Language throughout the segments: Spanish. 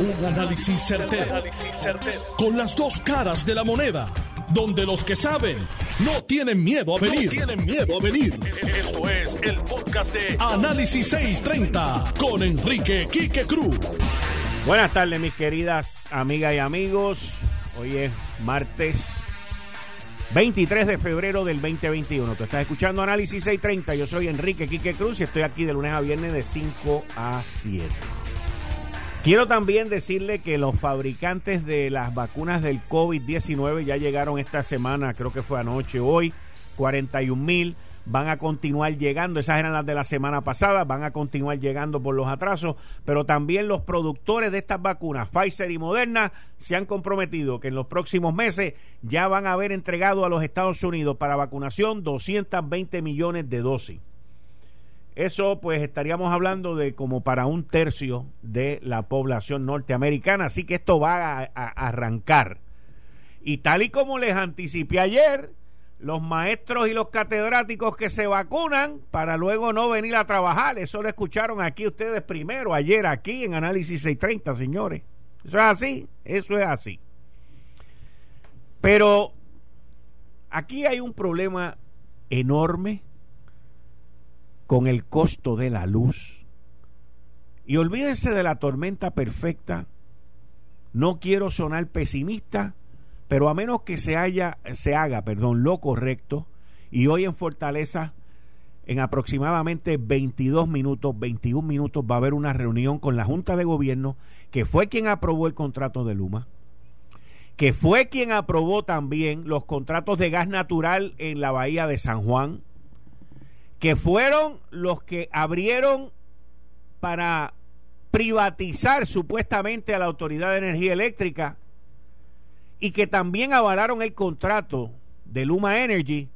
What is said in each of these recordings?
Un análisis certero, Con las dos caras de la moneda. Donde los que saben no tienen miedo a venir. tienen miedo a venir. Esto es el podcast de Análisis 630 con Enrique Quique Cruz. Buenas tardes, mis queridas amigas y amigos. Hoy es martes 23 de febrero del 2021. Tú estás escuchando Análisis 630. Yo soy Enrique Quique Cruz y estoy aquí de lunes a viernes de 5 a 7. Quiero también decirle que los fabricantes de las vacunas del COVID-19 ya llegaron esta semana, creo que fue anoche, hoy, 41 mil. Van a continuar llegando, esas eran las de la semana pasada, van a continuar llegando por los atrasos, pero también los productores de estas vacunas, Pfizer y Moderna, se han comprometido que en los próximos meses ya van a haber entregado a los Estados Unidos para vacunación 220 millones de dosis. Eso pues estaríamos hablando de como para un tercio de la población norteamericana, así que esto va a, arrancar. Y tal y como les anticipé ayer, los maestros y los catedráticos que se vacunan para luego no venir a trabajar, eso lo escucharon aquí ustedes primero, ayer aquí en Análisis 630, señores. Eso es así, eso es así. Pero aquí hay un problema enorme con el costo de la luz. Y olvídense de la tormenta perfecta. No quiero sonar pesimista, pero a menos que se haya se haga, perdón, lo correcto y hoy en Fortaleza en aproximadamente 22 minutos, 21 minutos va a haber una reunión con la Junta de Gobierno que fue quien aprobó el contrato de Luma, que fue quien aprobó también los contratos de gas natural en la bahía de San Juan, que fueron los que abrieron para privatizar supuestamente a la Autoridad de Energía Eléctrica y que también avalaron el contrato de Luma Energy,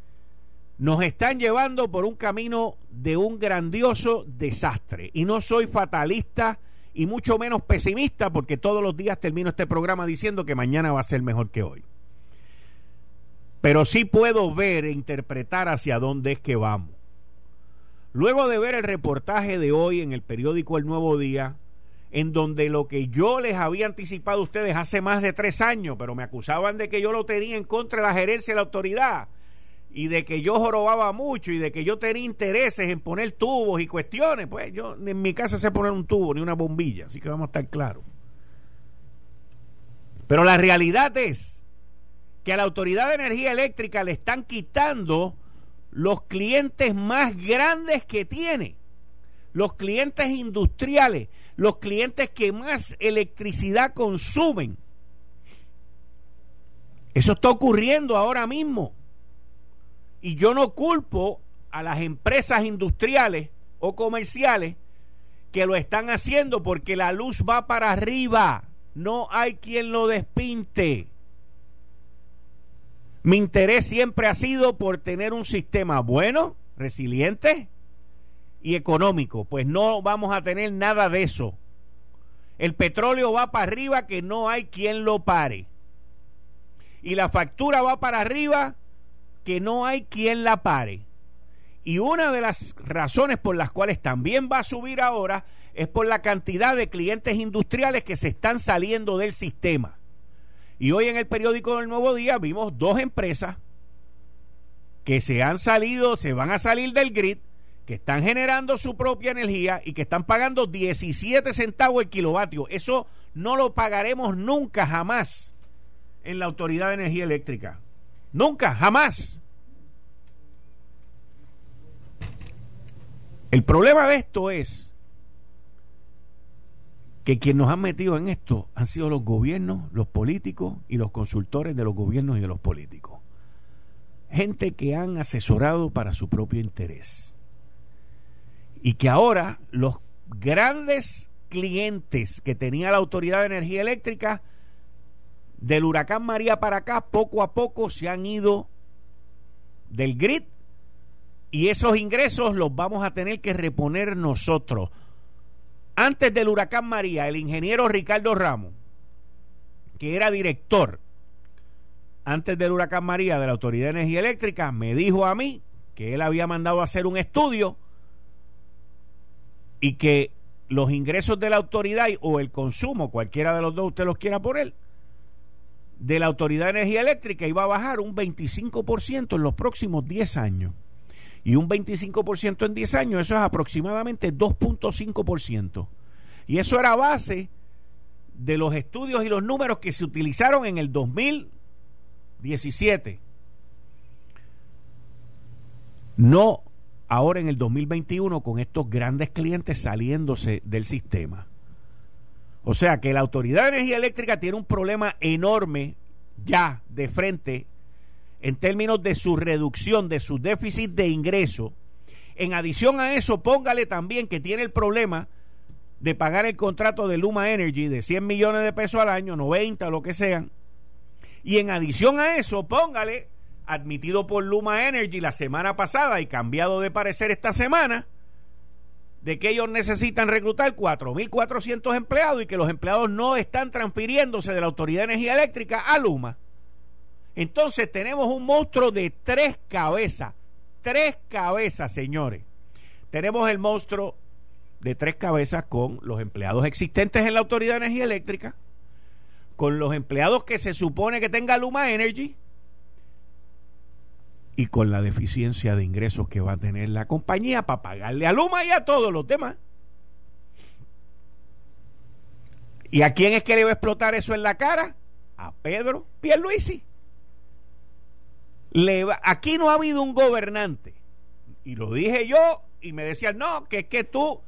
nos están llevando por un camino de un grandioso desastre. Y no soy fatalista y mucho menos pesimista porque todos los días termino este programa diciendo que mañana va a ser mejor que hoy. Pero sí puedo ver e interpretar hacia dónde es que vamos. Luego de ver el reportaje de hoy en el periódico El Nuevo Día, en donde lo que yo les había anticipado a ustedes hace más de tres años, pero me acusaban de que yo lo tenía en contra de la gerencia de la autoridad y de que yo jorobaba mucho y de que yo tenía intereses en poner tubos y cuestiones, pues yo en mi casa sé poner un tubo ni una bombilla, así que vamos a estar claros. Pero la realidad es que a la Autoridad de Energía Eléctrica le están quitando los clientes más grandes que tiene, los clientes industriales, los clientes que más electricidad consumen. Eso está ocurriendo ahora mismo. Y yo no culpo a las empresas industriales o comerciales que lo están haciendo porque la luz va para arriba. No hay quien lo despinte. Mi interés siempre ha sido por tener un sistema bueno, resiliente y económico. Pues no vamos a tener nada de eso. El petróleo va para arriba que no hay quien lo pare. Y la factura va para arriba que no hay quien la pare. Y una de las razones por las cuales también va a subir ahora es por la cantidad de clientes industriales que se están saliendo del sistema. Y hoy en el periódico del Nuevo Día vimos dos empresas que se han salido, se van a salir del grid, que están generando su propia energía y que están pagando 17 centavos el kilovatio. Eso no lo pagaremos nunca, jamás, en la Autoridad de Energía Eléctrica. Nunca, jamás. El problema de esto es que quien nos han metido en esto han sido los gobiernos, los políticos y los consultores de los gobiernos y de los políticos. Gente que han asesorado para su propio interés. Y que ahora los grandes clientes que tenía la Autoridad de Energía Eléctrica, del huracán María para acá, poco a poco se han ido del grid y esos ingresos los vamos a tener que reponer nosotros antes del huracán María, el ingeniero Ricardo Ramos, que era director antes del huracán María de la Autoridad de Energía Eléctrica, me dijo a mí que él había mandado a hacer un estudio y que los ingresos de la autoridad o el consumo, cualquiera de los dos usted los quiera poner, de la Autoridad de Energía Eléctrica iba a bajar un 25% en los próximos 10 años. Y un 25% en 10 años, eso es aproximadamente 2.5%. Y eso era base de los estudios y los números que se utilizaron en el 2017. No ahora en el 2021 con estos grandes clientes saliéndose del sistema. O sea que la Autoridad de Energía Eléctrica tiene un problema enorme ya de frente en términos de su reducción, de su déficit de ingreso. En adición a eso, póngale también que tiene el problema de pagar el contrato de Luma Energy de 100 millones de pesos al año, 90, lo que sean. Y en adición a eso, póngale, admitido por Luma Energy la semana pasada y cambiado de parecer esta semana, de que ellos necesitan reclutar 4.400 empleados y que los empleados no están transfiriéndose de la Autoridad de Energía Eléctrica a Luma. Entonces tenemos un monstruo de tres cabezas, tres cabezas, señores. Tenemos el monstruo de tres cabezas con los empleados existentes en la Autoridad de Energía Eléctrica, con los empleados que se supone que tenga Luma Energy y con la deficiencia de ingresos que va a tener la compañía para pagarle a Luma y a todos los demás. ¿Y a quién es que le va a explotar eso en la cara? A Pedro Pierluisi. Aquí no ha habido un gobernante. Y lo dije yo y me decían, no, que es que tú,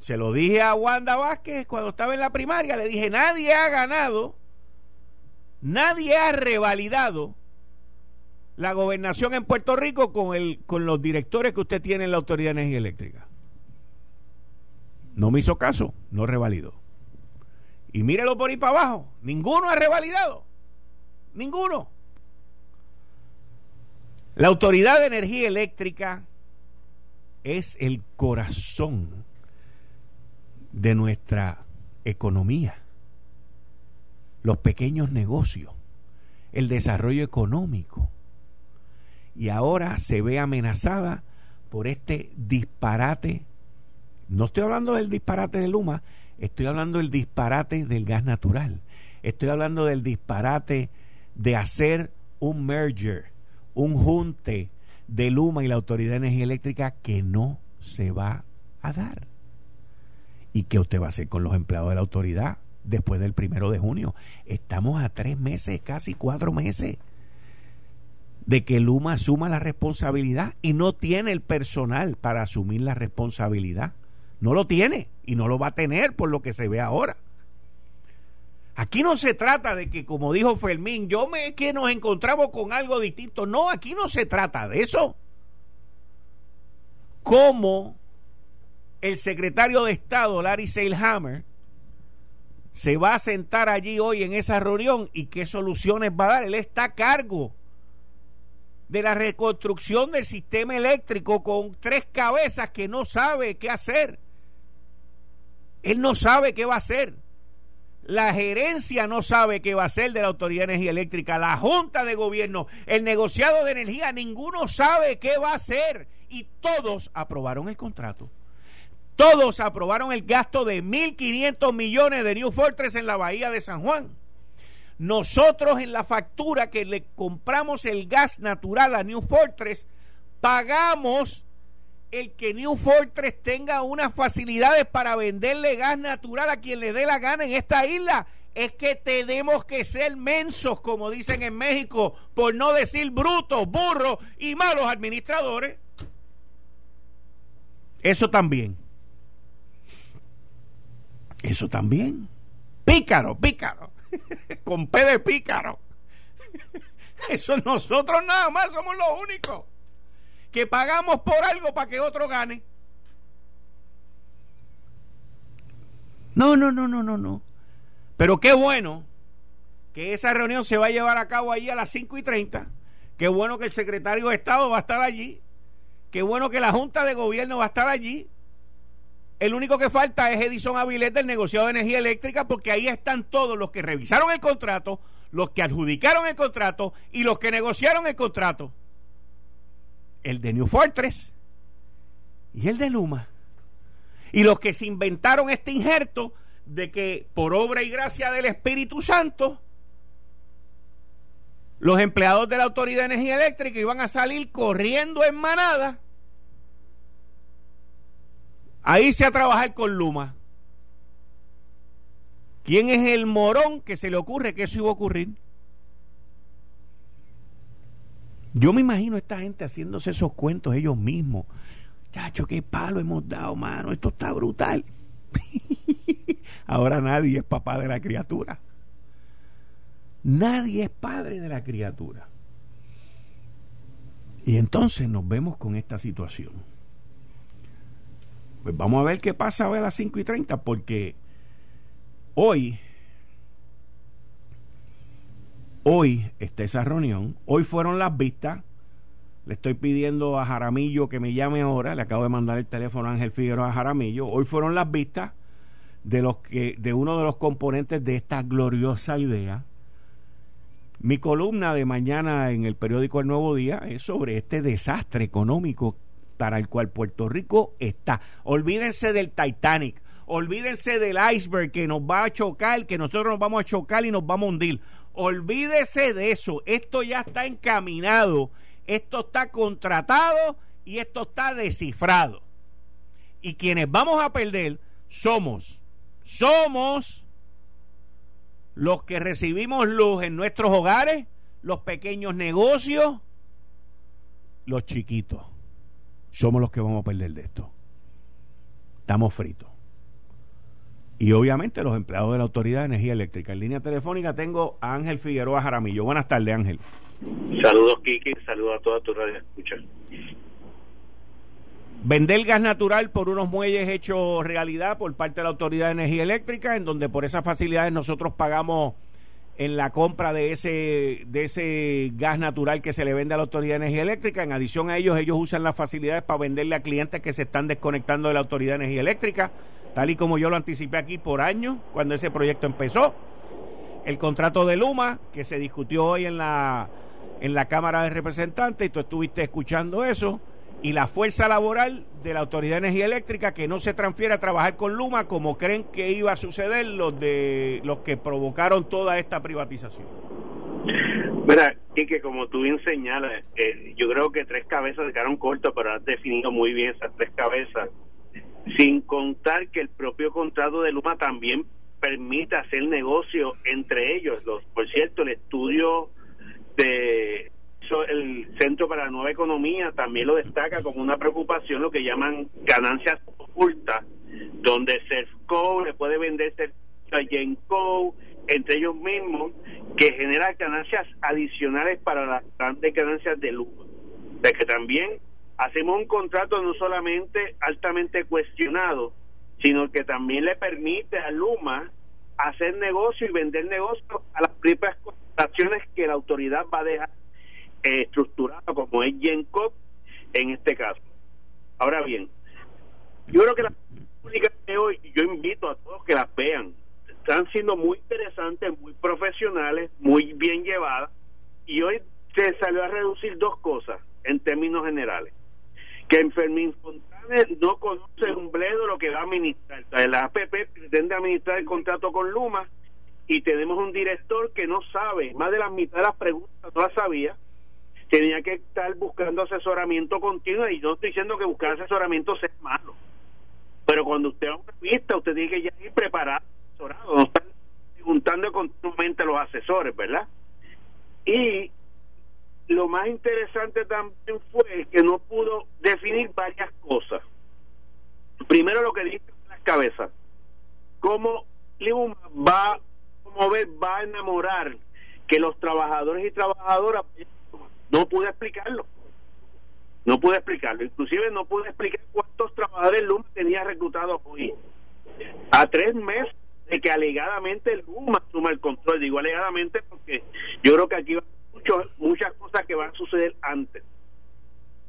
se lo dije a Wanda Vázquez cuando estaba en la primaria, le dije, nadie ha ganado, nadie ha revalidado la gobernación en Puerto Rico con, el, con los directores que usted tiene en la Autoridad de Energía Eléctrica. No me hizo caso, no revalidó. Y mírelo por ahí para abajo, ninguno ha revalidado. Ninguno. La Autoridad de Energía Eléctrica es el corazón de nuestra economía. Los pequeños negocios, el desarrollo económico y ahora se ve amenazada por este disparate. No estoy hablando del disparate de Luma, estoy hablando del disparate del gas natural. Estoy hablando del disparate de hacer un merger, un junte de Luma y la Autoridad de Energía Eléctrica que no se va a dar. ¿Y qué usted va a hacer con los empleados de la autoridad después del primero de junio? Estamos a tres meses, casi cuatro meses de que Luma asuma la responsabilidad y no tiene el personal para asumir la responsabilidad. No lo tiene y no lo va a tener por lo que se ve ahora. Aquí no se trata de que, como dijo Fermín, yo me que nos encontramos con algo distinto. No, aquí no se trata de eso. Como el secretario de Estado, Larry Seilhammer, se va a sentar allí hoy en esa reunión y qué soluciones va a dar. Él está a cargo de la reconstrucción del sistema eléctrico con tres cabezas que no sabe qué hacer. Él no sabe qué va a hacer. La gerencia no sabe qué va a hacer de la Autoridad de Energía Eléctrica. La Junta de Gobierno, el negociado de energía, ninguno sabe qué va a hacer. Y todos aprobaron el contrato. Todos aprobaron el gasto de 1.500 millones de New Fortress en la bahía de San Juan. Nosotros en la factura que le compramos el gas natural a New Fortress, pagamos el que New Fortress tenga unas facilidades para venderle gas natural a quien le dé la gana en esta isla. Es que tenemos que ser mensos, como dicen en México, por no decir brutos, burros y malos administradores. Eso también. Eso también. Pícaro, pícaro. con P de pícaro. Eso nosotros nada más somos los únicos que pagamos por algo para que otro gane. No, no, no, no, no, no. Pero qué bueno que esa reunión se va a llevar a cabo allí a las 5 y 30. Qué bueno que el secretario de Estado va a estar allí. Qué bueno que la Junta de Gobierno va a estar allí. El único que falta es Edison Avilés del negociado de energía eléctrica porque ahí están todos los que revisaron el contrato, los que adjudicaron el contrato y los que negociaron el contrato. El de New Fortress y el de Luma. Y los que se inventaron este injerto de que por obra y gracia del Espíritu Santo, los empleados de la Autoridad de Energía Eléctrica iban a salir corriendo en manada a irse a trabajar con Luma. ¿Quién es el morón que se le ocurre que eso iba a ocurrir? Yo me imagino a esta gente haciéndose esos cuentos ellos mismos. Chacho, qué palo hemos dado, mano. Esto está brutal. Ahora nadie es papá de la criatura. Nadie es padre de la criatura. Y entonces nos vemos con esta situación. Pues vamos a ver qué pasa a las 5 y 30, porque hoy, hoy está esa reunión, hoy fueron las vistas. Le estoy pidiendo a Jaramillo que me llame ahora, le acabo de mandar el teléfono a Ángel Figueroa a Jaramillo. Hoy fueron las vistas de los que de uno de los componentes de esta gloriosa idea mi columna de mañana en el periódico El Nuevo Día es sobre este desastre económico para el cual Puerto Rico está. Olvídense del Titanic, olvídense del iceberg que nos va a chocar, que nosotros nos vamos a chocar y nos vamos a hundir. Olvídese de eso. Esto ya está encaminado, esto está contratado y esto está descifrado. Y quienes vamos a perder somos, somos los que recibimos luz en nuestros hogares, los pequeños negocios, los chiquitos. Somos los que vamos a perder de esto. Estamos fritos. Y obviamente los empleados de la Autoridad de Energía Eléctrica. En línea telefónica tengo a Ángel Figueroa Jaramillo. Buenas tardes, Ángel. Saludos, Kiki. Saludos a toda tu radio escucha vender gas natural por unos muelles hechos realidad por parte de la Autoridad de Energía Eléctrica, en donde por esas facilidades nosotros pagamos en la compra de ese de ese gas natural que se le vende a la Autoridad de Energía Eléctrica. En adición a ellos, ellos usan las facilidades para venderle a clientes que se están desconectando de la Autoridad de Energía Eléctrica, tal y como yo lo anticipé aquí por años, cuando ese proyecto empezó. El contrato de Luma, que se discutió hoy en la, en la Cámara de Representantes, y tú estuviste escuchando eso y la fuerza laboral de la Autoridad de Energía Eléctrica que no se transfiere a trabajar con Luma como creen que iba a suceder los de los que provocaron toda esta privatización. Mira, y que como tú bien señalas, eh, yo creo que tres cabezas quedaron cortas, pero has definido muy bien esas tres cabezas, sin contar que el propio contrato de Luma también permite hacer negocio entre ellos. Los, por cierto, el estudio de el Centro para la Nueva Economía también lo destaca como una preocupación lo que llaman ganancias ocultas, donde Serfco le puede vender a Genco, entre ellos mismos, que genera ganancias adicionales para las grandes ganancias de Luma. De que también hacemos un contrato no solamente altamente cuestionado, sino que también le permite a Luma hacer negocio y vender negocio a las propias corporaciones que la autoridad va a dejar eh, estructurado como es GenCop en este caso. Ahora bien, yo creo que las públicas de hoy, yo invito a todos que las vean, están siendo muy interesantes, muy profesionales, muy bien llevadas, y hoy se salió a reducir dos cosas en términos generales. Que Enfermín Fontanes no conoce un bledo lo que va a administrar. la APP pretende administrar el contrato con Luma y tenemos un director que no sabe, más de la mitad de las preguntas no las sabía, tenía que estar buscando asesoramiento continuo y no estoy diciendo que buscar asesoramiento sea malo. Pero cuando usted va a una vista usted tiene que ya ir preparado asesorado no estar preguntando continuamente a los asesores verdad y lo más interesante también fue que no pudo definir varias cosas primero lo que dice las cabezas cómo Lima va mover va a enamorar que los trabajadores y trabajadoras no pude explicarlo. No pude explicarlo. Inclusive no pude explicar cuántos trabajadores Luma tenía reclutados hoy. A tres meses de que alegadamente Luma suma el control. Digo alegadamente porque yo creo que aquí va mucho, muchas cosas que van a suceder antes.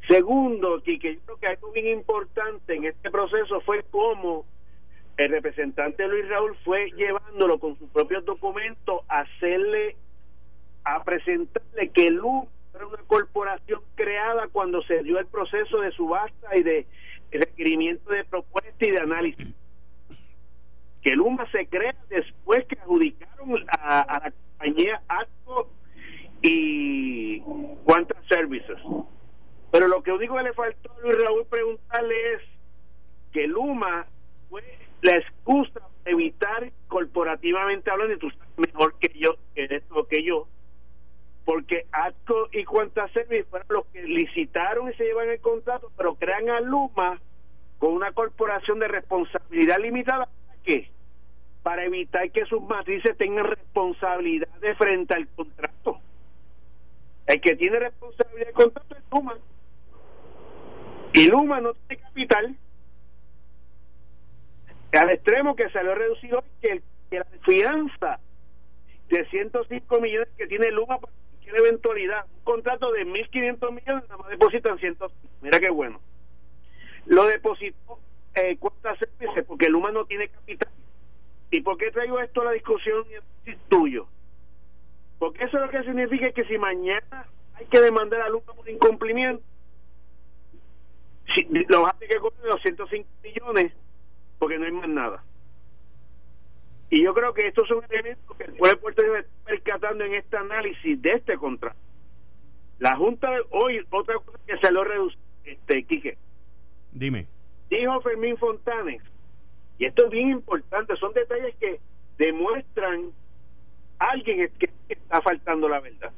Segundo, que yo creo que algo bien importante en este proceso fue cómo el representante Luis Raúl fue llevándolo con sus propios documentos a hacerle, a presentarle que Luma era una corporación creada cuando se dio el proceso de subasta y de requerimiento de propuesta y de análisis. Que Luma se crea después que adjudicaron a, la compañía ATCO y Quanta Services. Pero lo que digo que le faltó a Luis Raúl preguntarle es que Luma fue la excusa para evitar corporativamente hablando, y tú sabes mejor que yo, que esto que yo, porque ATCO y Cuanta Service fueron los que licitaron y se llevan el contrato, pero crean a Luma con una corporación de responsabilidad limitada. ¿Para qué? Para evitar que sus matrices tengan responsabilidad de frente al contrato. El que tiene responsabilidad del contrato es Luma. Y Luma no tiene capital. Al extremo que salió reducido que, que la fianza de 105 millones que tiene Luma eventualidad. Un contrato de 1.500 millones, nada más depositan 100. Mira qué bueno. Lo depositó eh, servicios porque Luma no tiene capital. ¿Y por qué traigo esto a la discusión tuyo? Porque eso lo que significa que si mañana hay que demandar a Luma por incumplimiento, si, lo hace que cobren los 105 millones porque no hay más nada. Y yo creo que estos son elementos que el pueblo de Puerto Rico está percatando en este análisis de este contrato. La Junta hoy, otra cosa que se lo reduce, este, Quique. Dime. Dijo Fermín Fontanes, y esto es bien importante, son detalles que demuestran alguien que está faltando la verdad.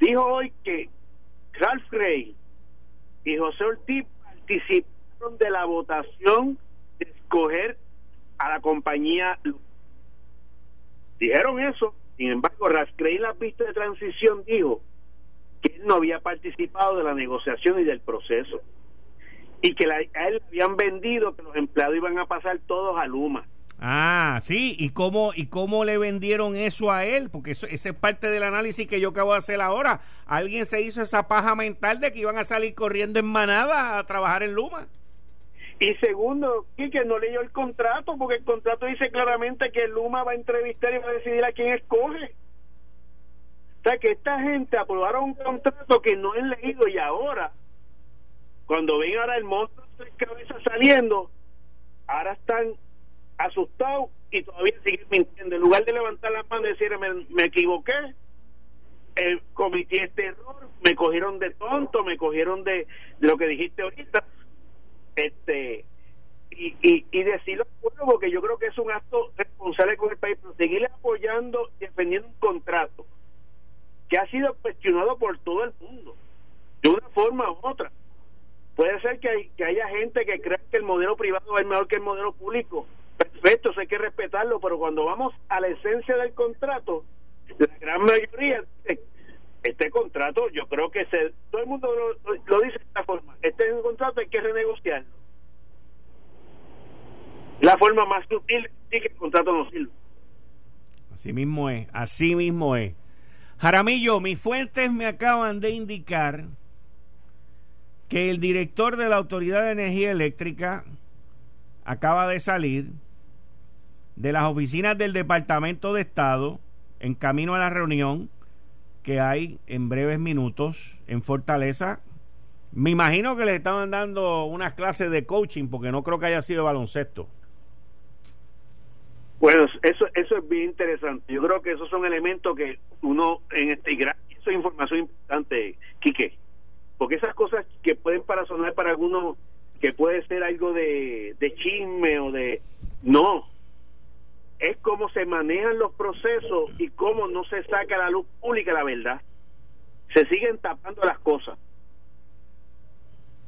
Dijo hoy que Ralph Gray y José Ortiz participaron de la votación de escoger a la compañía Dijeron eso, sin embargo, Rascrey la pista de transición dijo que él no había participado de la negociación y del proceso y que a él habían vendido que los empleados iban a pasar todos a Luma. Ah, sí, ¿y cómo, y cómo le vendieron eso a él? Porque eso, ese es parte del análisis que yo acabo de hacer ahora. Alguien se hizo esa paja mental de que iban a salir corriendo en manada a trabajar en Luma. Y segundo, que no leyó el contrato, porque el contrato dice claramente que Luma va a entrevistar y va a decidir a quién escoge. O sea, que esta gente aprobaron un contrato que no han leído y ahora, cuando ven ahora el monstruo de cabeza saliendo, ahora están asustados y todavía siguen mintiendo. En lugar de levantar la mano y decir, me, equivoqué, eh, cometí este error, me cogieron de tonto, me cogieron de, lo que dijiste ahorita este y, y, y decirlo porque yo creo que es un acto responsable con el país pero seguir apoyando y defendiendo un contrato que ha sido cuestionado por todo el mundo de una forma u otra puede ser que, hay, que haya gente que crea que el modelo privado es mejor que el modelo público perfecto, hay que respetarlo pero cuando vamos a la esencia del contrato la gran mayoría este contrato yo creo que se, todo el mundo lo, dice de esta forma este es un contrato hay que renegociarlo la forma más sutil sí que el contrato no sirve así mismo es así mismo es. Jaramillo mis fuentes me acaban de indicar que el director de la Autoridad de Energía Eléctrica acaba de salir de las oficinas del Departamento de Estado en camino a la reunión que hay en breves minutos en Fortaleza. Me imagino que le estaban dando unas clases de coaching porque no creo que haya sido baloncesto. Bueno, eso, eso es bien interesante. Yo creo que esos son elementos que uno en este eso es información importante, Quique, porque esas cosas que pueden para sonar para algunos que puede ser algo de, de chisme o de no, es cómo se manejan los procesos y cómo no se saca a la luz pública la verdad. Se siguen tapando las cosas.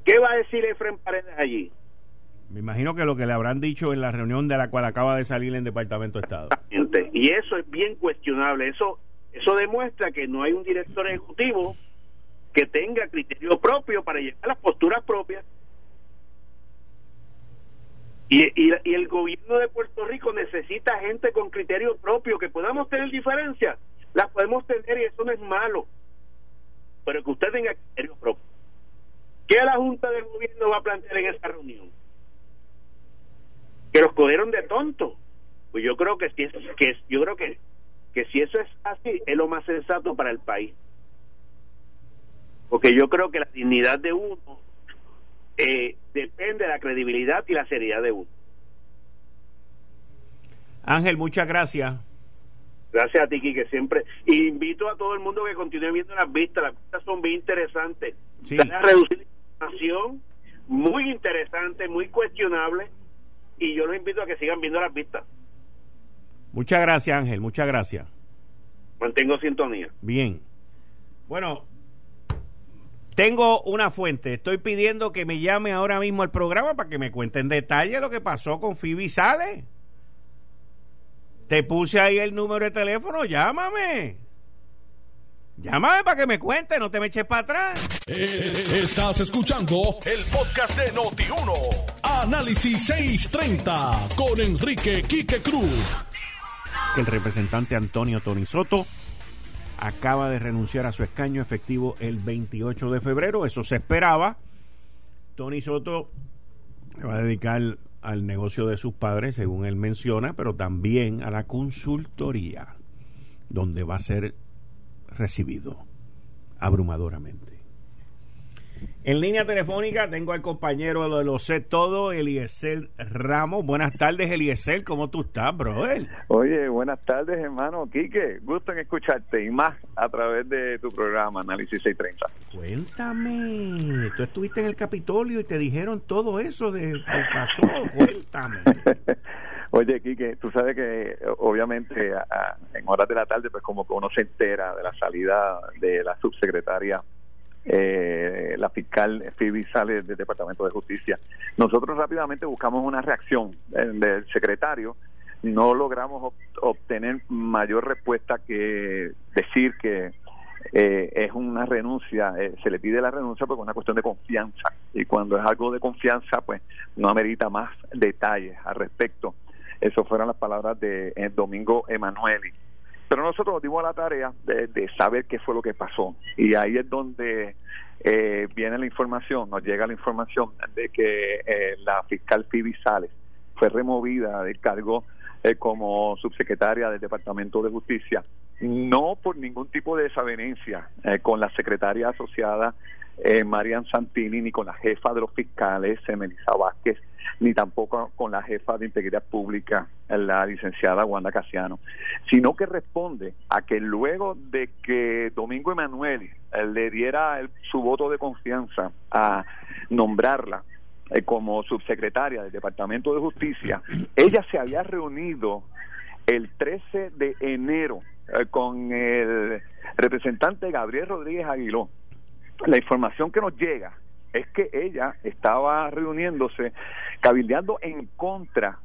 ¿Qué va a decir Efren Paredes allí? Me imagino que lo que le habrán dicho en la reunión de la cual acaba de salir el Departamento de Estado. Y eso es bien cuestionable. Eso, eso demuestra que no hay un director ejecutivo que tenga criterio propio para llevar las posturas propias y, y, el gobierno de Puerto Rico necesita gente con criterio propio, que podamos tener diferencias, las podemos tener y eso no es malo, pero que usted tenga criterio propio. ¿Qué la Junta de Gobierno va a plantear en esa reunión? Que los cogieron de tonto. Pues yo creo que si es, que yo creo que, que si eso es así, es lo más sensato para el país. Porque yo creo que la dignidad de uno eh, depende de la credibilidad y la seriedad de uno. Ángel, muchas gracias. Gracias a ti, que siempre. Y invito a todo el mundo que continúe viendo las vistas. Las vistas son bien interesantes. Sí. Van a reducir la información, muy interesante, muy cuestionable. Y yo los invito a que sigan viendo las vistas. Muchas gracias, Ángel. Muchas gracias. Mantengo sintonía. Bien. Bueno, tengo una fuente. Estoy pidiendo que me llame ahora mismo al programa para que me cuente en detalle lo que pasó con Phoebe Sale. Te puse ahí el número de teléfono, llámame. Llámame para que me cuente, no te me eches para atrás. Eh, Estás escuchando el podcast de Noti1. Análisis 630 con Enrique Quique Cruz. Que el representante Antonio Tony Soto acaba de renunciar a su escaño efectivo el 28 de febrero. Eso se esperaba. Tony Soto se va a dedicar al negocio de sus padres, según él menciona, pero también a la consultoría, donde va a ser recibido abrumadoramente. En línea telefónica tengo al compañero de lo sé todo, Eliezer Ramos. Buenas tardes, Eliezer. ¿Cómo tú estás, brother? Oye, buenas tardes, hermano Quique. Gusto en escucharte y más a través de tu programa Análisis 630. Cuéntame. Tú estuviste en el Capitolio y te dijeron todo eso de que pasó. Cuéntame. Oye, Quique, tú sabes que obviamente a- a- en horas de la tarde, pues como que uno se entera de la salida de la subsecretaria, eh, la fiscal Phoebe sale del Departamento de Justicia. Nosotros rápidamente buscamos una reacción eh, del secretario. No logramos ob- obtener mayor respuesta que decir que eh, es una renuncia, eh, se le pide la renuncia porque es una cuestión de confianza y cuando es algo de confianza pues no amerita más detalles al respecto. Eso fueron las palabras de eh, Domingo Emanueli. Pero nosotros nos dimos la tarea de, de saber qué fue lo que pasó. Y ahí es donde eh, viene la información, nos llega la información de que eh, la fiscal Phoebe Sales fue removida del cargo eh, como subsecretaria del Departamento de Justicia, no por ningún tipo de desavenencia eh, con la secretaria asociada eh, Marian Santini, ni con la jefa de los fiscales, Melissa Vázquez, ni tampoco con la jefa de Integridad Pública, la licenciada Wanda Casiano, sino que responde a que luego de que Domingo Emanuel eh, le diera su voto de confianza a nombrarla eh, como subsecretaria del Departamento de Justicia, ella se había reunido el 13 de enero eh, con el representante Gabriel Rodríguez Aguiló. La información que nos llega es que ella estaba reuniéndose, cabildeando en contra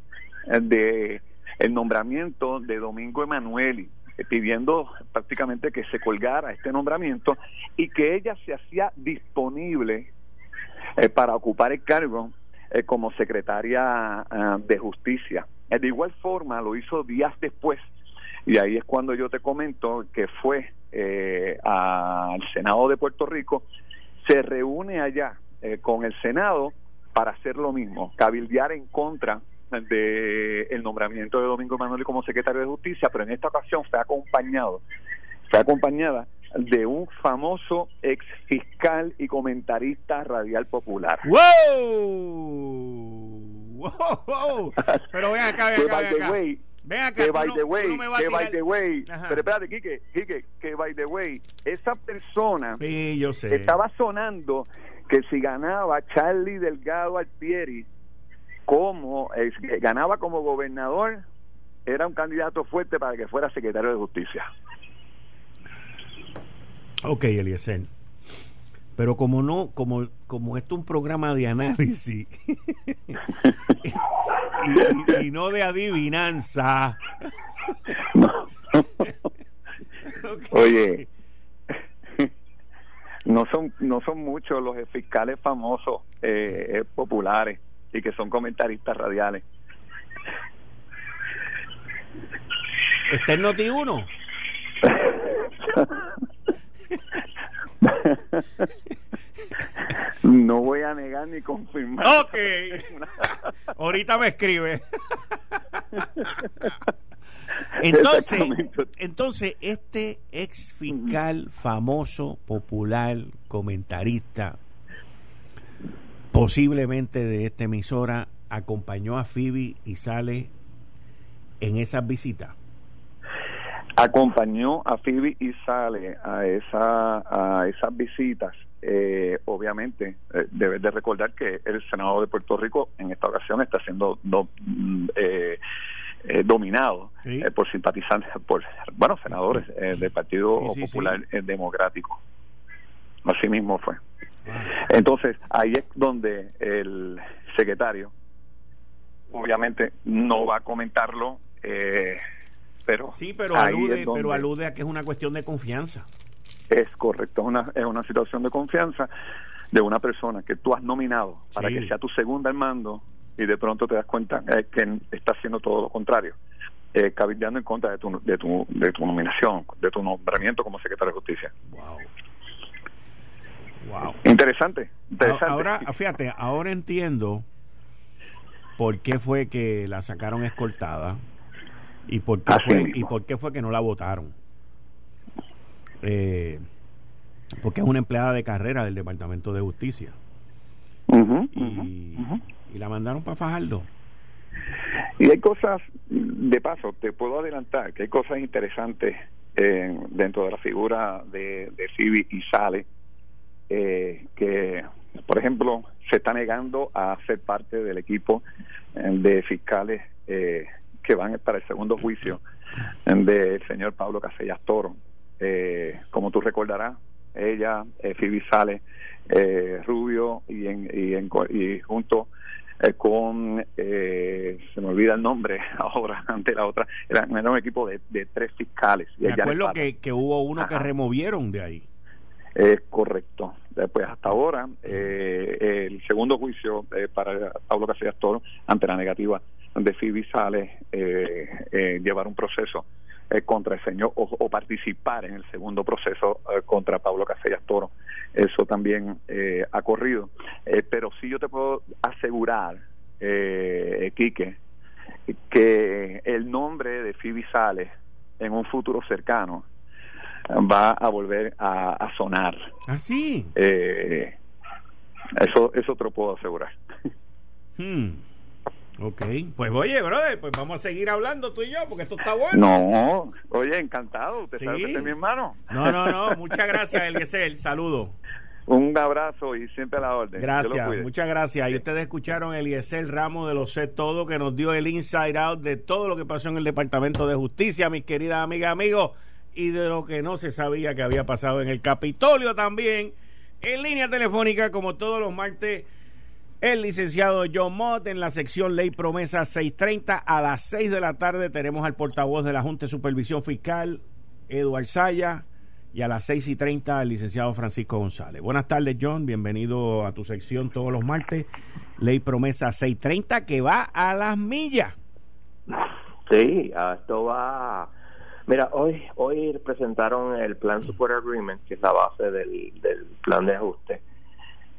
eh, de el nombramiento de Domingo Emanueli, eh, pidiendo prácticamente que se colgara este nombramiento y que ella se hacía disponible eh, para ocupar el cargo como secretaria ah, de justicia. De igual forma lo hizo días después y ahí es cuando yo te comento que fue al Senado de Puerto Rico, se reúne allá eh, con el Senado para hacer lo mismo, cabildear en contra de el nombramiento de Domingo Manuel como secretario de Justicia, pero en esta ocasión fue acompañado, fue acompañada de un famoso ex fiscal y comentarista radial popular. ¡Wow! ¡Wow! Pero ven acá, ven que acá, ven acá. way, Ven acá, que by no- the way, no que by the way, Ajá. pero espérate, Quique, Quique, que by the way, esa persona Sí, yo sé. estaba sonando que si ganaba Charlie Delgado Altieri como eh, ganaba como gobernador era un candidato fuerte para que fuera secretario de justicia Ok, Eliezer. Pero como no, como, como esto es un programa de análisis y, y- y no de adivinanza. Oye no son no son muchos los fiscales famosos eh, eh, populares y que son comentaristas radiales ¿Está en Noti 1? no voy a negar ni confirmar Ok. Ahorita me escribe. Entonces, entonces, este ex fiscal famoso, popular, comentarista, posiblemente de esta emisora acompañó a Phoebe y sale en esas visitas? Acompañó a Phoebe y sale a, esa, a esas visitas. Eh, obviamente, eh, debes de recordar que el Senado de Puerto Rico en esta ocasión está siendo mm, eh, dominado por simpatizantes, por, bueno, senadores del Partido Popular Democrático. Así mismo fue. Entonces, ahí es donde el secretario, obviamente, no va a comentarlo, eh, pero. Sí, pero alude, pero alude a que es una cuestión de confianza. Es correcto, una, es una situación de confianza de una persona que tú has nominado para que sea tu segunda al mando y de pronto te das cuenta eh, que está haciendo todo lo contrario. Eh, cabildeando en contra de tu, de, tu, de tu nominación, de tu nombramiento como secretario de Justicia. Wow. Interesante, interesante. Ahora, fíjate, ahora entiendo por qué fue que la sacaron escoltada y por qué, fue, y por qué fue que no la votaron. Eh, porque es una empleada de carrera del Departamento de Justicia. y, la mandaron para Fajardo. Y hay cosas, de paso, te puedo adelantar que hay cosas interesantes dentro de la figura de, de Phoebe y Sale eh, que, por ejemplo, se está negando a ser parte del equipo eh, de fiscales eh, que van para el segundo juicio eh, del señor Pablo Casellas Toro. como tú recordarás, ella, Phoebe Sale, Rubio y, en, y, en, y junto con, se me olvida el nombre ahora, ante la otra, era, un equipo de, tres fiscales. Me acuerdo que, que hubo uno que removieron de ahí. Es correcto. Después, hasta ahora, eh, el segundo juicio eh, para Pablo Casillas Toro, ante la negativa de Phoebe sale eh, llevar un proceso contra el señor o, participar en el segundo proceso contra Pablo Casellas Toro. Eso también ha corrido. pero sí yo te puedo asegurar, Quique, que el nombre de Phoebe Sales en un futuro cercano va a volver a, sonar. ¿Ah, sí? Eh, eso, eso te lo puedo asegurar. Hmm. Ok, pues oye, brother, pues vamos a seguir hablando tú y yo, porque esto está bueno. No, oye, encantado, usted sabe que es mi hermano. No, no, no, muchas gracias, Eliezer, saludo. Un abrazo y siempre a la orden. Gracias, muchas gracias. Y ustedes escucharon Eliezer Ramos de los Sé Todo, que nos dio el inside out de todo lo que pasó en el Departamento de Justicia, mis queridas amigas, amigos y de lo que no se sabía que había pasado en el Capitolio también. En línea telefónica, como todos los martes, el licenciado John Mott en la sección Ley Promesa 630. A las 6 de la tarde tenemos al portavoz de la Junta de Supervisión Fiscal, Eduard Saya. Y a las 6 y 30 el licenciado Francisco González. Buenas tardes, John. Bienvenido a tu sección todos los martes. Ley Promesa 630 que va a las millas. Sí, esto va Mira, hoy hoy presentaron el Plan Support Agreement, que es la base del plan de ajuste.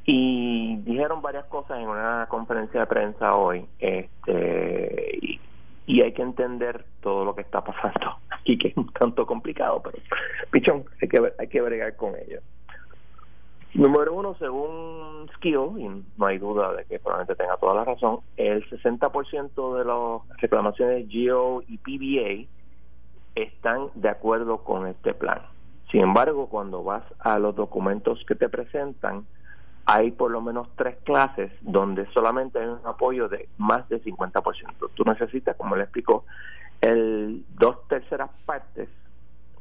Y dijeron varias cosas en una conferencia de prensa hoy. Este, y, hay que entender todo lo que está pasando aquí, que es un tanto complicado, pero pichón, hay que, hay que bregar con ello. Número uno, según Skill, y no hay duda de que probablemente tenga toda la razón, el 60% de las reclamaciones GEO y PBA están de acuerdo con este plan. Sin embargo, cuando vas a los documentos que te presentan, hay por lo menos tres clases donde solamente hay un apoyo de más del 50%. Tú necesitas, como le explico, el dos terceras partes,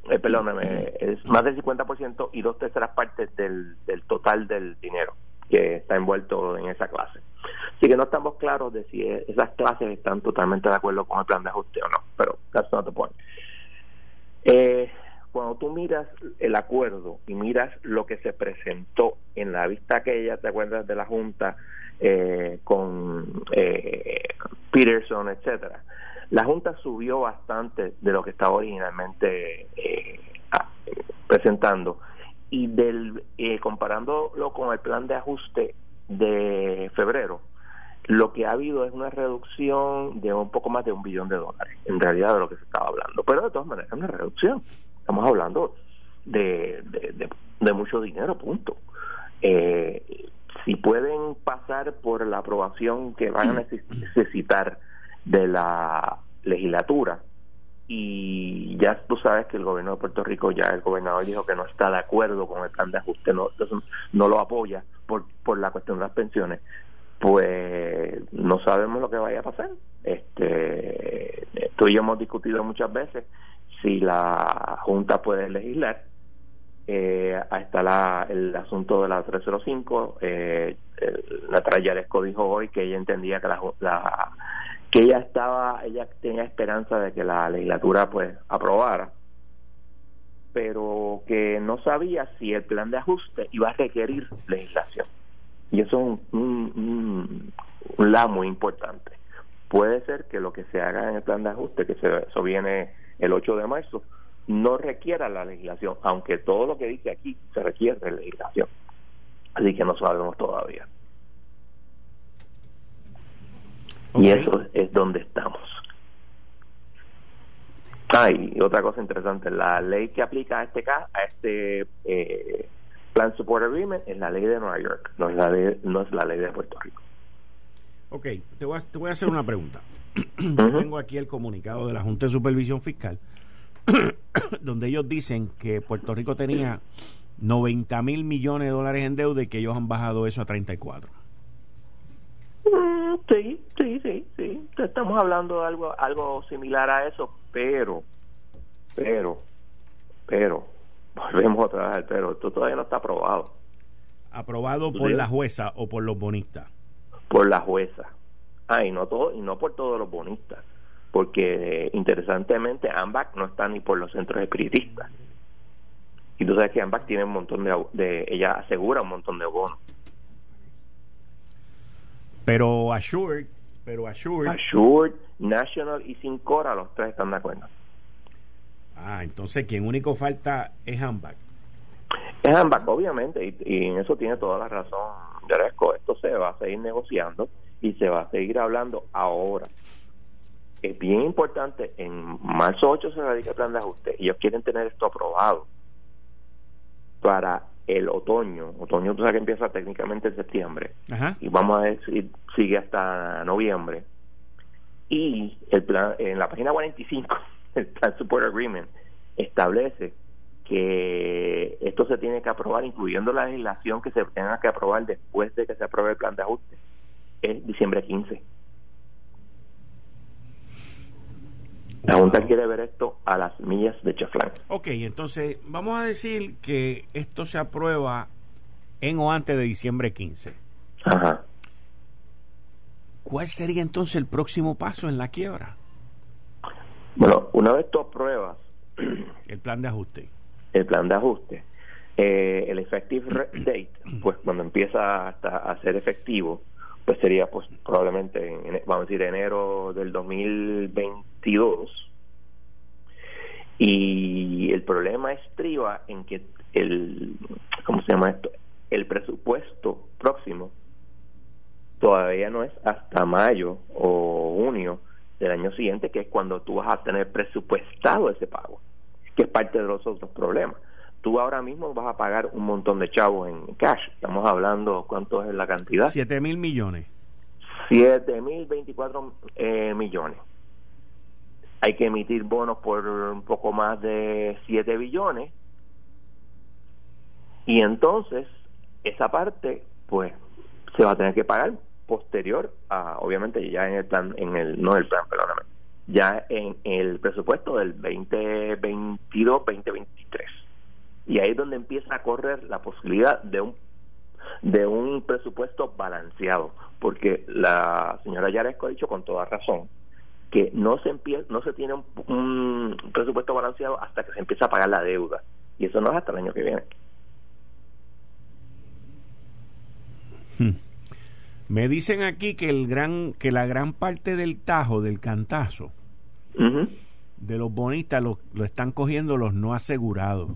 eh, perdóname, es más del 50% y dos terceras partes del, del total del dinero que está envuelto en esa clase. Así que no estamos claros de si esas clases están totalmente de acuerdo con el plan de ajuste o no, pero that's not the point. Eh, cuando tú miras el acuerdo y miras lo que se presentó en la vista aquella, ¿te acuerdas de la Junta eh, con eh, Peterson, etcétera? La Junta subió bastante de lo que estaba originalmente eh, presentando y del comparándolo con el plan de ajuste de febrero, lo que ha habido es una reducción de un poco más de un billón de dólares, en realidad de lo que se estaba hablando. Pero de todas maneras, es una reducción. Estamos hablando de, de, mucho dinero, punto. Eh, si pueden pasar por la aprobación que van a necesitar de la legislatura, y ya tú sabes que el gobierno de Puerto Rico, ya el gobernador dijo que no está de acuerdo con el plan de ajuste, no, no lo apoya por, por la cuestión de las pensiones, pues no sabemos lo que vaya a pasar. Este, tú y yo hemos discutido muchas veces si la Junta puede legislar. Eh, está la, el asunto de la 305. Eh, Natalia dijo hoy que ella entendía que la, la que ella estaba, ella tenía esperanza de que la legislatura pues aprobara, pero que no sabía si el plan de ajuste iba a requerir legislación. Y eso es un, un, un, lado muy importante. Puede ser que lo que se haga en el plan de ajuste, que se, eso viene el 8 de marzo, no requiera la legislación, aunque todo lo que dice aquí se requiere legislación. Así que no sabemos todavía. Y eso es donde estamos. Ah, y otra cosa interesante, la ley que aplica a este caso, a este eh, Plan Support Agreement es la ley de Nueva York, no es la ley, no es la ley de Puerto Rico. Ok, te voy a, te voy a hacer una pregunta. Tengo aquí el comunicado de la Junta de Supervisión Fiscal, donde ellos dicen que Puerto Rico tenía 90 mil millones de dólares en deuda y que ellos han bajado eso a 34. Mm, sí, sí, sí, sí. Estamos hablando de algo, algo similar a eso, pero, pero, pero, volvemos otra vez al pero. Esto todavía no está aprobado. ¿Aprobado por la jueza o por los bonistas? Por la jueza. Ah, y no, todo, y no por todos los bonistas. Porque interesantemente, AMBAC no está ni por los centros espiritistas. Y tú sabes que AMBAC tiene un montón de, de ella asegura un montón de bonos. Pero Assured, pero Assured. Assured, National y Sincora, los tres están de acuerdo. Ah, entonces quien único falta es Ambac. Es Ambac, obviamente, y, en eso tiene toda la razón. Esto se va a seguir negociando y se va a seguir hablando ahora. Es bien importante, en marzo 8 se radica el plan de ajuste. Ellos quieren tener esto aprobado para el otoño, otoño tú sabes que empieza técnicamente en septiembre y vamos a decir sigue hasta noviembre y el plan en la página 45 el plan support agreement establece que esto se tiene que aprobar incluyendo la legislación que se tenga que aprobar después de que se apruebe el plan de ajuste es diciembre 15 La Junta quiere ver esto a las millas de Chaflán. Ok, entonces vamos a decir que esto se aprueba en o antes de diciembre 15. Ajá. ¿Cuál sería entonces el próximo paso en la quiebra? Bueno, una vez tú apruebas el plan de ajuste, el plan de ajuste, eh, el effective date, pues cuando empieza hasta a ser efectivo, pues sería pues probablemente en, vamos a decir enero del 2022 y el problema estriba en que el cómo se llama esto el presupuesto próximo todavía no es hasta mayo o junio del año siguiente que es cuando tú vas a tener presupuestado ese pago que es parte de los otros problemas tú ahora mismo vas a pagar un montón de chavos en cash. Estamos hablando, ¿cuánto es la cantidad? 7 mil millones. 7 mil 24 eh, millones. Hay que emitir bonos por un poco más de 7 billones. Y entonces, esa parte, pues, se va a tener que pagar posterior a, obviamente, ya en el plan, en el, no el plan, perdóname, ya en el presupuesto del 2022-2023 y ahí es donde empieza a correr la posibilidad de un de un presupuesto balanceado porque la señora Yaresco ha dicho con toda razón que no se empieza, no se tiene un, presupuesto balanceado hasta que se empieza a pagar la deuda y eso no es hasta el año que viene. Hmm. me dicen aquí que el gran que la gran parte del tajo del cantazo de los bonistas lo, lo están cogiendo los no asegurados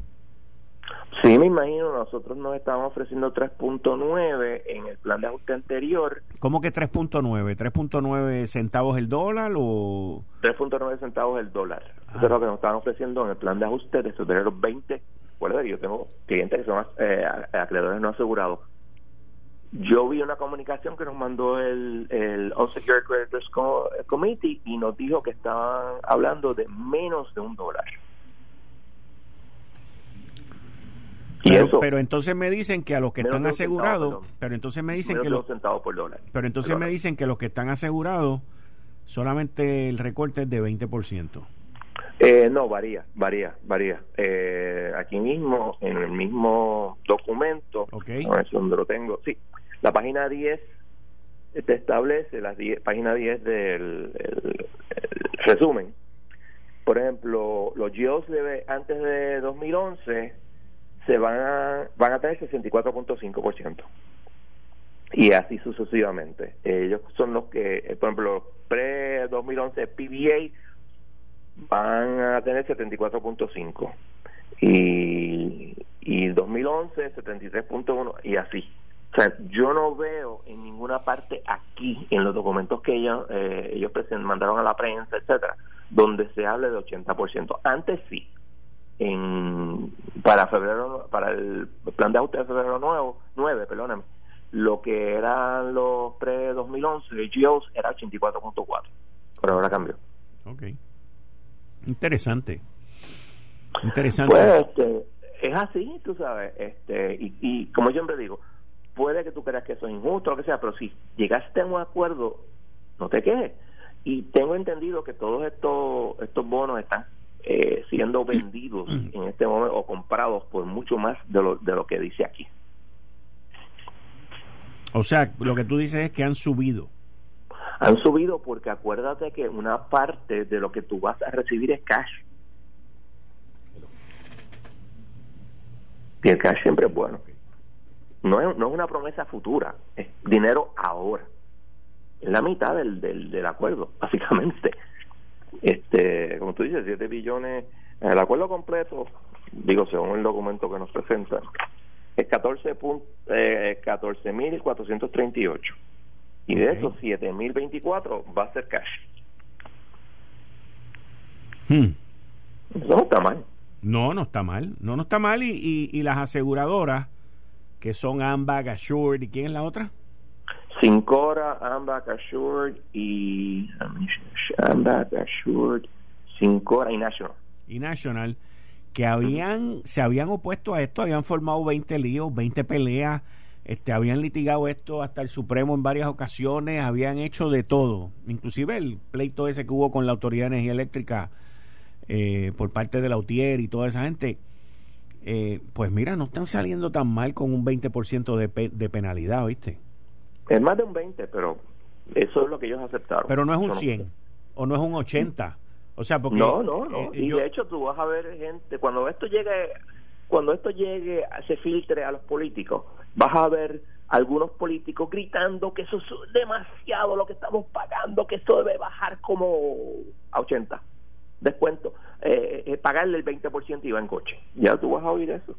Sí, me imagino, nosotros nos estábamos ofreciendo 3.9 en el plan de ajuste anterior. ¿Cómo que 3.9? ¿3.9 centavos el dólar o...? 3.9 centavos el dólar. Eso es lo que nos estaban ofreciendo en el plan de ajuste de los 20. Bueno, yo tengo clientes que son eh, acreedores no asegurados. yo vi una comunicación que nos mandó el, el Unsecured Creditors Committee y nos dijo que estaban hablando de menos de un dólar. Pero, entonces me dicen que a los que están asegurados, pero entonces me dicen que los por dólar. Pero entonces me dicen que los que están asegurados solamente el recorte es de 20%. Eh, no, varía, varía, varía. Eh, aquí mismo, en el mismo documento, okay. a ver si donde lo tengo, sí, la página 10 te establece, la página 10 del resumen. Por ejemplo, los GIOs de, antes de 2011 se van a, van a tener 64.5%. Y así sucesivamente. Ellos son los que, eh, por ejemplo, pre-2011 PBA van a tener 74.5 y, y 2011 73.1 y así. O sea, yo no veo en ninguna parte aquí, en los documentos que ellos, eh, ellos mandaron a la prensa, etcétera, donde se hable de 80%. Antes sí, en para febrero para el plan de ajuste de febrero nuevo 9 perdóname lo que eran los pre 2011 GOs era 84.4 pero ahora cambió. Ok. Interesante. Interesante. Pues este, es así tú sabes este y, y como siempre digo puede que tú creas que eso es injusto o lo que sea pero si llegaste a un acuerdo no te quejes. Y tengo entendido que todos estos estos bonos están eh, siendo vendidos en este momento o comprados por mucho más de lo, de lo que dice aquí. O sea, lo que tú dices es que han subido. Han subido porque acuérdate que una parte de lo que tú vas a recibir es cash. Y el cash siempre es bueno. No es, no es una promesa futura, es dinero ahora. Es la mitad del, del, del acuerdo, básicamente este como tú dices 7 billones el acuerdo completo digo según el documento que nos presenta es 14 eh, 14.438 y de esos 7.024 va a ser cash. Hmm. eso no está mal. No no está mal. No no está mal. Y, y, y las aseguradoras que son Ambag, Assured y quién es la otra Sincora, Ambac Assured y Ambac Assured, Sincora y National. Y National, que habían, se habían opuesto a esto, habían formado 20 líos, 20 peleas, este, habían litigado esto hasta el Supremo en varias ocasiones, habían hecho de todo, inclusive el pleito ese que hubo con la Autoridad de Energía Eléctrica eh, por parte de la UTIER y toda esa gente. Eh, pues mira, no están saliendo tan mal con un 20% de, de penalidad, ¿viste? Es más de un 20, pero eso es lo que ellos aceptaron. Pero no es un 100 o no es un 80. O sea, porque No, no, no. Eh, y de hecho tú vas a ver gente cuando esto llegue cuando esto llegue, se filtre a los políticos, vas a ver algunos políticos gritando que eso es demasiado lo que estamos pagando, que esto debe bajar como a 80. Descuento. Eh, eh, pagarle el 20% y va en coche. Ya tú vas a oír eso.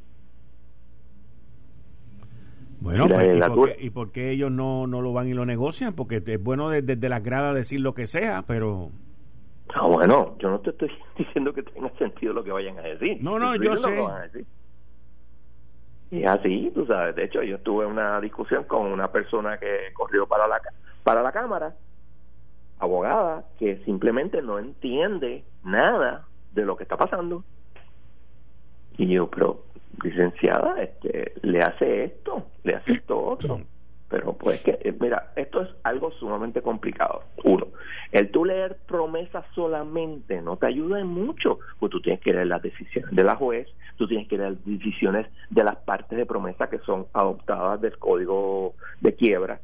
Bueno, pues, ¿y, por qué, ellos no, no lo van y lo negocian? Porque es bueno desde, las gradas decir lo que sea, pero... Ah, bueno, yo no te estoy diciendo que tenga sentido lo que vayan a decir. No, no, yo sé. Y así, tú sabes. De hecho, yo tuve una discusión con una persona que corrió para la, para la Cámara, abogada, que simplemente no entiende nada de lo que está pasando. Y yo, pero licenciada, este, le hace esto, le hace esto otro. Pero pues que, eh, mira, esto es algo sumamente complicado. Uno, el tú leer promesas solamente no te ayuda en mucho, pues tú tienes que leer las decisiones de la juez, tú tienes que leer las decisiones de las partes de promesa que son adoptadas del código de quiebra,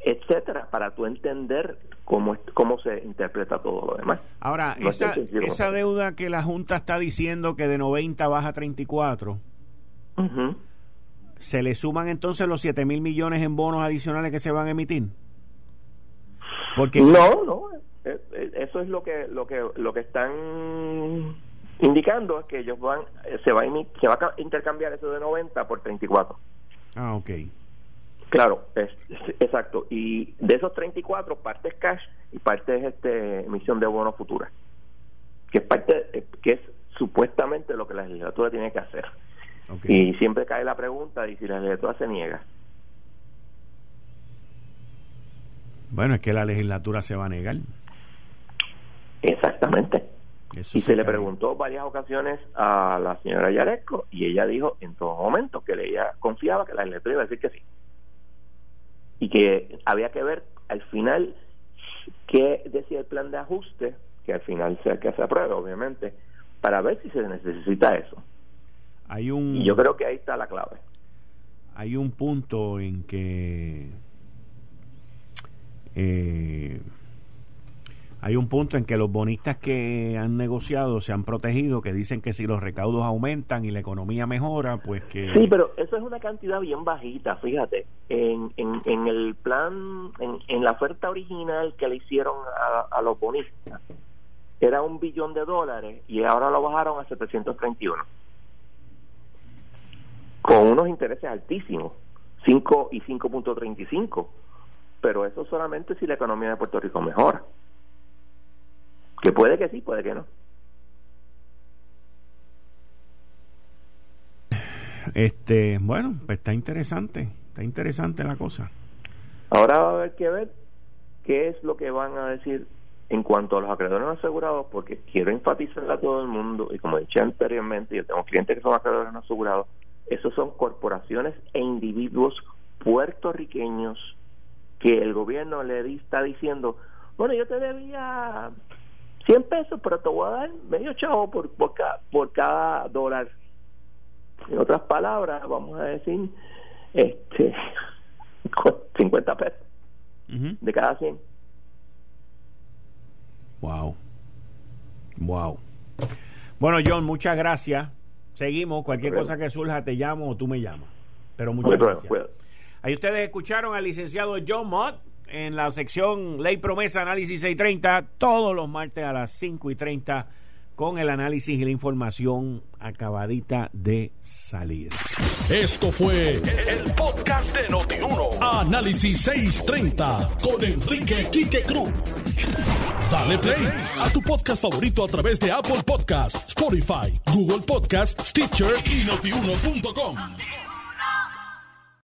etcétera, para tú entender cómo, cómo se interpreta todo lo demás. Ahora, esa, esa deuda que la Junta está diciendo que de 90 baja a 34, ¿Se le suman entonces los 7 mil millones en bonos adicionales que se van a emitir? Porque no, no, eh, eh, eso es lo que lo que lo que están indicando es que ellos van eh, se va a se va a intercambiar eso de 90 por 34. Ah, ok. Claro, es, exacto. Y de esos 34, parte es cash y parte es este emisión de bonos futuras. Que es parte, que es supuestamente lo que la legislatura tiene que hacer. Y siempre cae la pregunta y si la legislatura se niega. Bueno, es que la legislatura se va a negar. Exactamente. y se, le preguntó varias ocasiones a la señora Yaresco y ella dijo en todo momento que ella confiaba que la legislatura iba a decir que sí. Y que había que ver al final qué decía el plan de ajuste, que al final sea que se apruebe, obviamente, para ver si se necesita eso. Hay un, y yo creo que ahí está la clave. Hay un punto en que eh, hay un punto en que los bonistas que han negociado se han protegido, que dicen que si los recaudos aumentan y la economía mejora, pues que... Sí, pero eso es una cantidad bien bajita, fíjate. En, en, el plan, en, en, la oferta original que le hicieron a, a los bonistas, era un billón de dólares y ahora lo bajaron a 731. Con unos intereses altísimos, 5 y 5.35. Pero eso solamente si la economía de Puerto Rico mejora. Que puede que sí, puede que no. Este, bueno, pues está interesante, está interesante la cosa. Ahora va a haber que ver qué es lo que van a decir en cuanto a los acreedores no asegurados, porque quiero enfatizar a todo el mundo, y como he dicho anteriormente, yo tengo clientes que son acreedores no asegurados, esos son corporaciones e individuos puertorriqueños que el gobierno le está diciendo, bueno, yo te debía 100 pesos, pero te voy a dar medio chavo por, por, cada, por cada dólar. En otras palabras, vamos a decir, este 50 pesos de cada 100. Wow. Wow. Bueno, John, muchas gracias. Seguimos. Cualquier cosa que surja, te llamo o tú me llamas. Pero muchas gracias. Ahí ustedes escucharon al licenciado John Mott en la sección Ley Promesa Análisis 630 todos los martes a las 5 y 30 con el análisis y la información acabadita de salir. Esto fue el, podcast de Notiuno. Análisis 630 con Enrique Quique Cruz. Dale play a tu podcast favorito a través de Apple Podcasts, Spotify, Google Podcasts, Stitcher y notiuno.com.